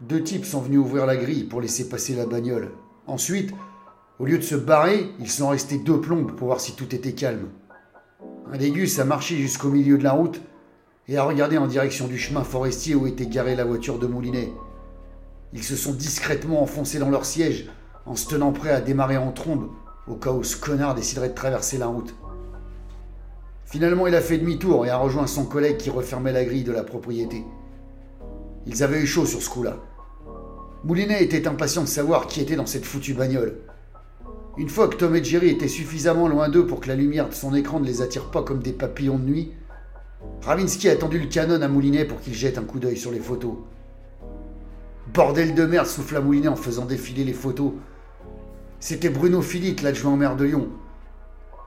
deux types sont venus ouvrir la grille pour laisser passer la bagnole. Ensuite, au lieu de se barrer, ils sont restés deux plombes pour voir si tout était calme. Un des gus a marché jusqu'au milieu de la route et a regardé en direction du chemin forestier où était garée la voiture de Moulinet. Ils se sont discrètement enfoncés dans leur siège en se tenant prêts à démarrer en trombe au cas où ce connard déciderait de traverser la route. Finalement, il a fait demi-tour et a rejoint son collègue qui refermait la grille de la propriété. Ils avaient eu chaud sur ce coup-là. Moulinet était impatient de savoir qui était dans cette foutue bagnole. Une fois que Tom et Jerry étaient suffisamment loin d'eux pour que la lumière de son écran ne les attire pas comme des papillons de nuit, Ravinsky a tendu le canon à Moulinet pour qu'il jette un coup d'œil sur les photos. Bordel de merde, souffla Moulinet en faisant défiler les photos. C'était Bruno Philippe, l'adjoint maire de Lyon.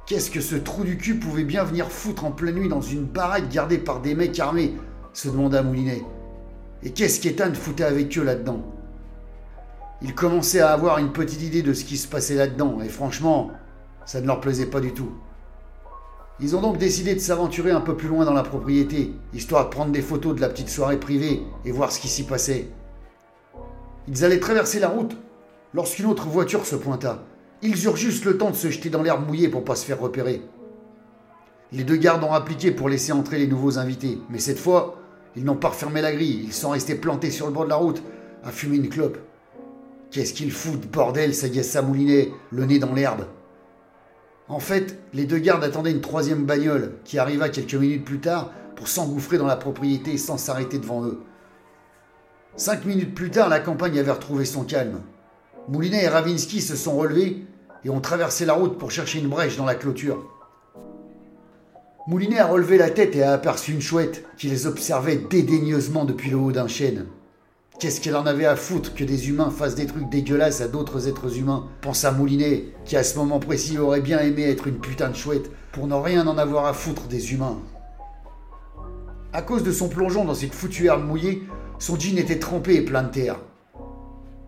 Qu'est-ce que ce trou du cul pouvait bien venir foutre en pleine nuit dans une baraque gardée par des mecs armés? se demanda Moulinet. Et qu'est-ce qu'Ethan foutait avec eux là-dedans? Il commençait à avoir une petite idée de ce qui se passait là-dedans, et franchement, ça ne leur plaisait pas du tout. Ils ont donc décidé de s'aventurer un peu plus loin dans la propriété, histoire de prendre des photos de la petite soirée privée et voir ce qui s'y passait. Ils allaient traverser la route lorsqu'une autre voiture se pointa. Ils eurent juste le temps de se jeter dans l'herbe mouillée pour pas se faire repérer. Les deux gardes ont appliqué pour laisser entrer les nouveaux invités, mais cette fois, ils n'ont pas refermé la grille, ils sont restés plantés sur le bord de la route à fumer une clope. Qu'est-ce qu'ils foutent, bordel, ça Moulinet, le nez dans l'herbe. En fait, les deux gardes attendaient une troisième bagnole qui arriva quelques minutes plus tard pour s'engouffrer dans la propriété sans s'arrêter devant eux. Cinq minutes plus tard, la campagne avait retrouvé son calme. Moulinet et Ravinsky se sont relevés et ont traversé la route pour chercher une brèche dans la clôture. Moulinet a relevé la tête et a aperçu une chouette qui les observait dédaigneusement depuis le haut d'un chêne. Qu'est-ce qu'elle en avait à foutre que des humains fassent des trucs dégueulasses à d'autres êtres humains? Pensa Moulinet, qui à ce moment précis aurait bien aimé être une putain de chouette pour ne rien en avoir à foutre des humains. À cause de son plongeon dans cette foutue herbe mouillée, son jean était trempé et plein de terre.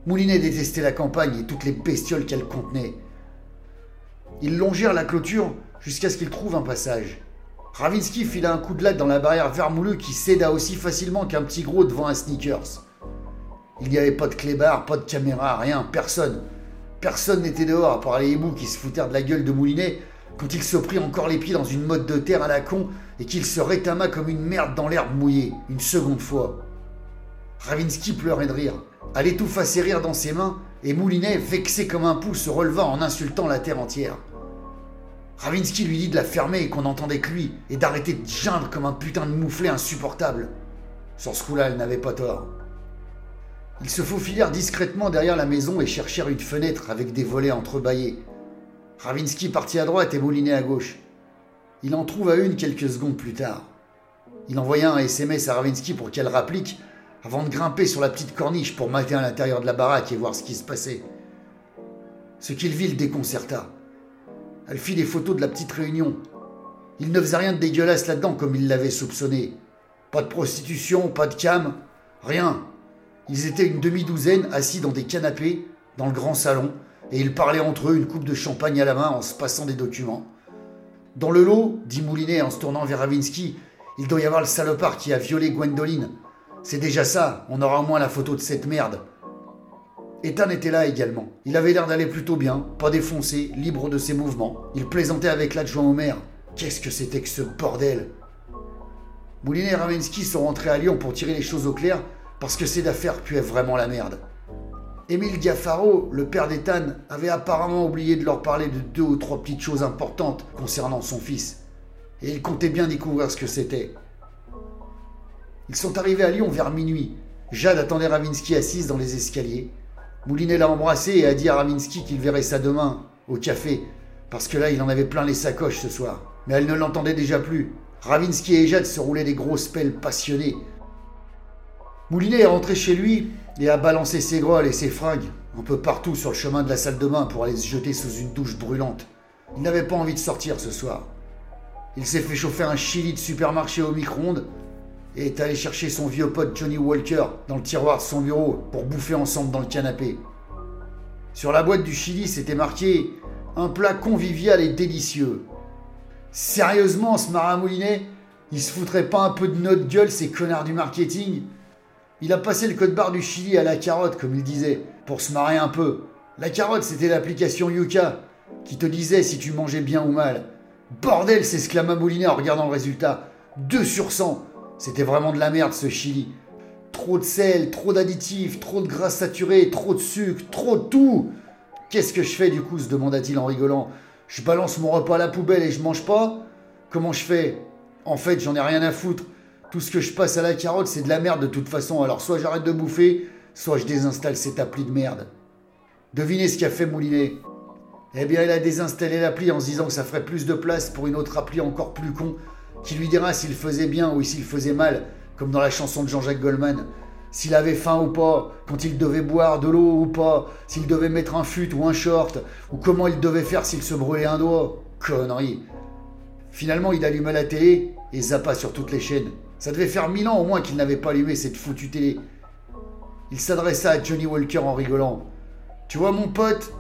Moulinet détestait la campagne et toutes les bestioles qu'elle contenait. Ils longèrent la clôture jusqu'à ce qu'ils trouvent un passage. Ravinsky fila un coup de latte dans la barrière vermoulue qui céda aussi facilement qu'un petit gros devant un sneakers. Il n'y avait pas de clébard, pas de caméra, rien, personne. Personne n'était dehors à part les hiboux qui se foutèrent de la gueule de Moulinet quand il se prit encore les pieds dans une motte de terre à la con et qu'il se rétama comme une merde dans l'herbe mouillée, une seconde fois. Ravinsky pleurait de rire. Elle étouffa ses rires dans ses mains et Moulinet, vexé comme un pouce, se releva en insultant la terre entière. Ravinsky lui dit de la fermer et qu'on n'entendait que lui, et d'arrêter de geindre comme un putain de mouflet insupportable. Sur ce coup-là, elle n'avait pas tort. Ils se faufilèrent discrètement derrière la maison et cherchèrent une fenêtre avec des volets entrebâillés. Ravinsky partit à droite et Moulinet à gauche. Il en trouva une quelques secondes plus tard. Il envoya un SMS à Ravinsky pour qu'elle rapplique avant de grimper sur la petite corniche pour mater à l'intérieur de la baraque et voir ce qui se passait. Ce qu'il vit le déconcerta. Elle fit des photos de la petite réunion. Il ne faisait rien de dégueulasse là-dedans comme il l'avait soupçonné. Pas de prostitution, pas de cam, rien. Ils étaient une demi-douzaine assis dans des canapés dans le grand salon et ils parlaient entre eux une coupe de champagne à la main en se passant des documents. Dans le lot, dit Moulinet en se tournant vers Ravinsky, il doit y avoir le salopard qui a violé Gwendoline. C'est déjà ça, on aura au moins la photo de cette merde. Ethan était là également. Il avait l'air d'aller plutôt bien, pas défoncé, libre de ses mouvements. Il plaisantait avec l'adjoint au maire. Qu'est-ce que c'était que ce bordel? Moulinet et Ravinsky sont rentrés à Lyon pour tirer les choses au clair parce que cette affaire puait vraiment la merde. Émile Gaffaro, le père d'Ethan, avait apparemment oublié de leur parler de deux ou trois petites choses importantes concernant son fils. Et il comptait bien découvrir ce que c'était. Ils sont arrivés à Lyon vers minuit. Jade attendait Ravinsky assise dans les escaliers. Moulinet l'a embrassé et a dit à Ravinsky qu'il verrait ça demain, au café, parce que là il en avait plein les sacoches ce soir. Mais elle ne l'entendait déjà plus. Ravinsky et Jade se roulaient des grosses pelles passionnées. Moulinet est rentré chez lui et a balancé ses grolles et ses fringues un peu partout sur le chemin de la salle de bain pour aller se jeter sous une douche brûlante. Il n'avait pas envie de sortir ce soir. Il s'est fait chauffer un chili de supermarché au micro-ondes et est allé chercher son vieux pote Johnny Walker dans le tiroir de son bureau pour bouffer ensemble dans le canapé. Sur la boîte du chili, c'était marqué un plat convivial et délicieux. Sérieusement, ce maramoulinet, il se foutrait pas un peu de notre gueule, ces connards du marketing? Il a passé le code barre du Chili à la carotte, comme il disait, pour se marrer un peu. La carotte, c'était l'application Yuka, qui te disait si tu mangeais bien ou mal. Bordel, s'exclama Moulinet en regardant le résultat. 2 sur 100. C'était vraiment de la merde ce chili. Trop de sel, trop d'additifs, trop de gras saturés, trop de sucre, trop de tout. Qu'est-ce que je fais du coup se demanda-t-il en rigolant. Je balance mon repas à la poubelle et je mange pas? Comment je fais? En fait, j'en ai rien à foutre. Tout ce que je passe à la carotte, c'est de la merde de toute façon. Alors soit j'arrête de bouffer, soit je désinstalle cette appli de merde. Devinez ce qu'a fait Moulinet. Eh bien, il a désinstallé l'appli en se disant que ça ferait plus de place pour une autre appli encore plus con, qui lui dira s'il faisait bien ou s'il faisait mal, comme dans la chanson de Jean-Jacques Goldman. S'il avait faim ou pas, quand il devait boire de l'eau ou pas, s'il devait mettre un fut ou un short, ou comment il devait faire s'il se brûlait un doigt. Connerie. Finalement, il alluma la télé et zappa sur toutes les chaînes. Ça devait faire mille ans au moins qu'il n'avait pas allumé cette foutue télé. Il s'adressa à Johnny Walker en rigolant. Tu vois mon pote,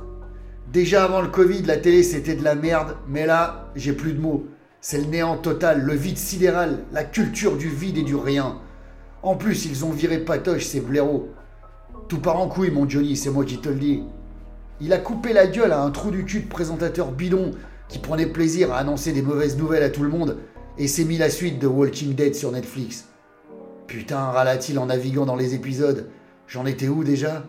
déjà avant le Covid, la télé c'était de la merde, mais là, j'ai plus de mots. C'est le néant total, le vide sidéral, la culture du vide et du rien. En plus, ils ont viré Patoche, ces blaireaux. Tout part en couille, mon Johnny, c'est moi qui te le dis. Il a coupé la gueule à un trou du cul de présentateur bidon qui prenait plaisir à annoncer des mauvaises nouvelles à tout le monde et s'est mis la suite de Walking Dead sur Netflix. Putain, râla-t-il en naviguant dans les épisodes. J'en étais où déjà?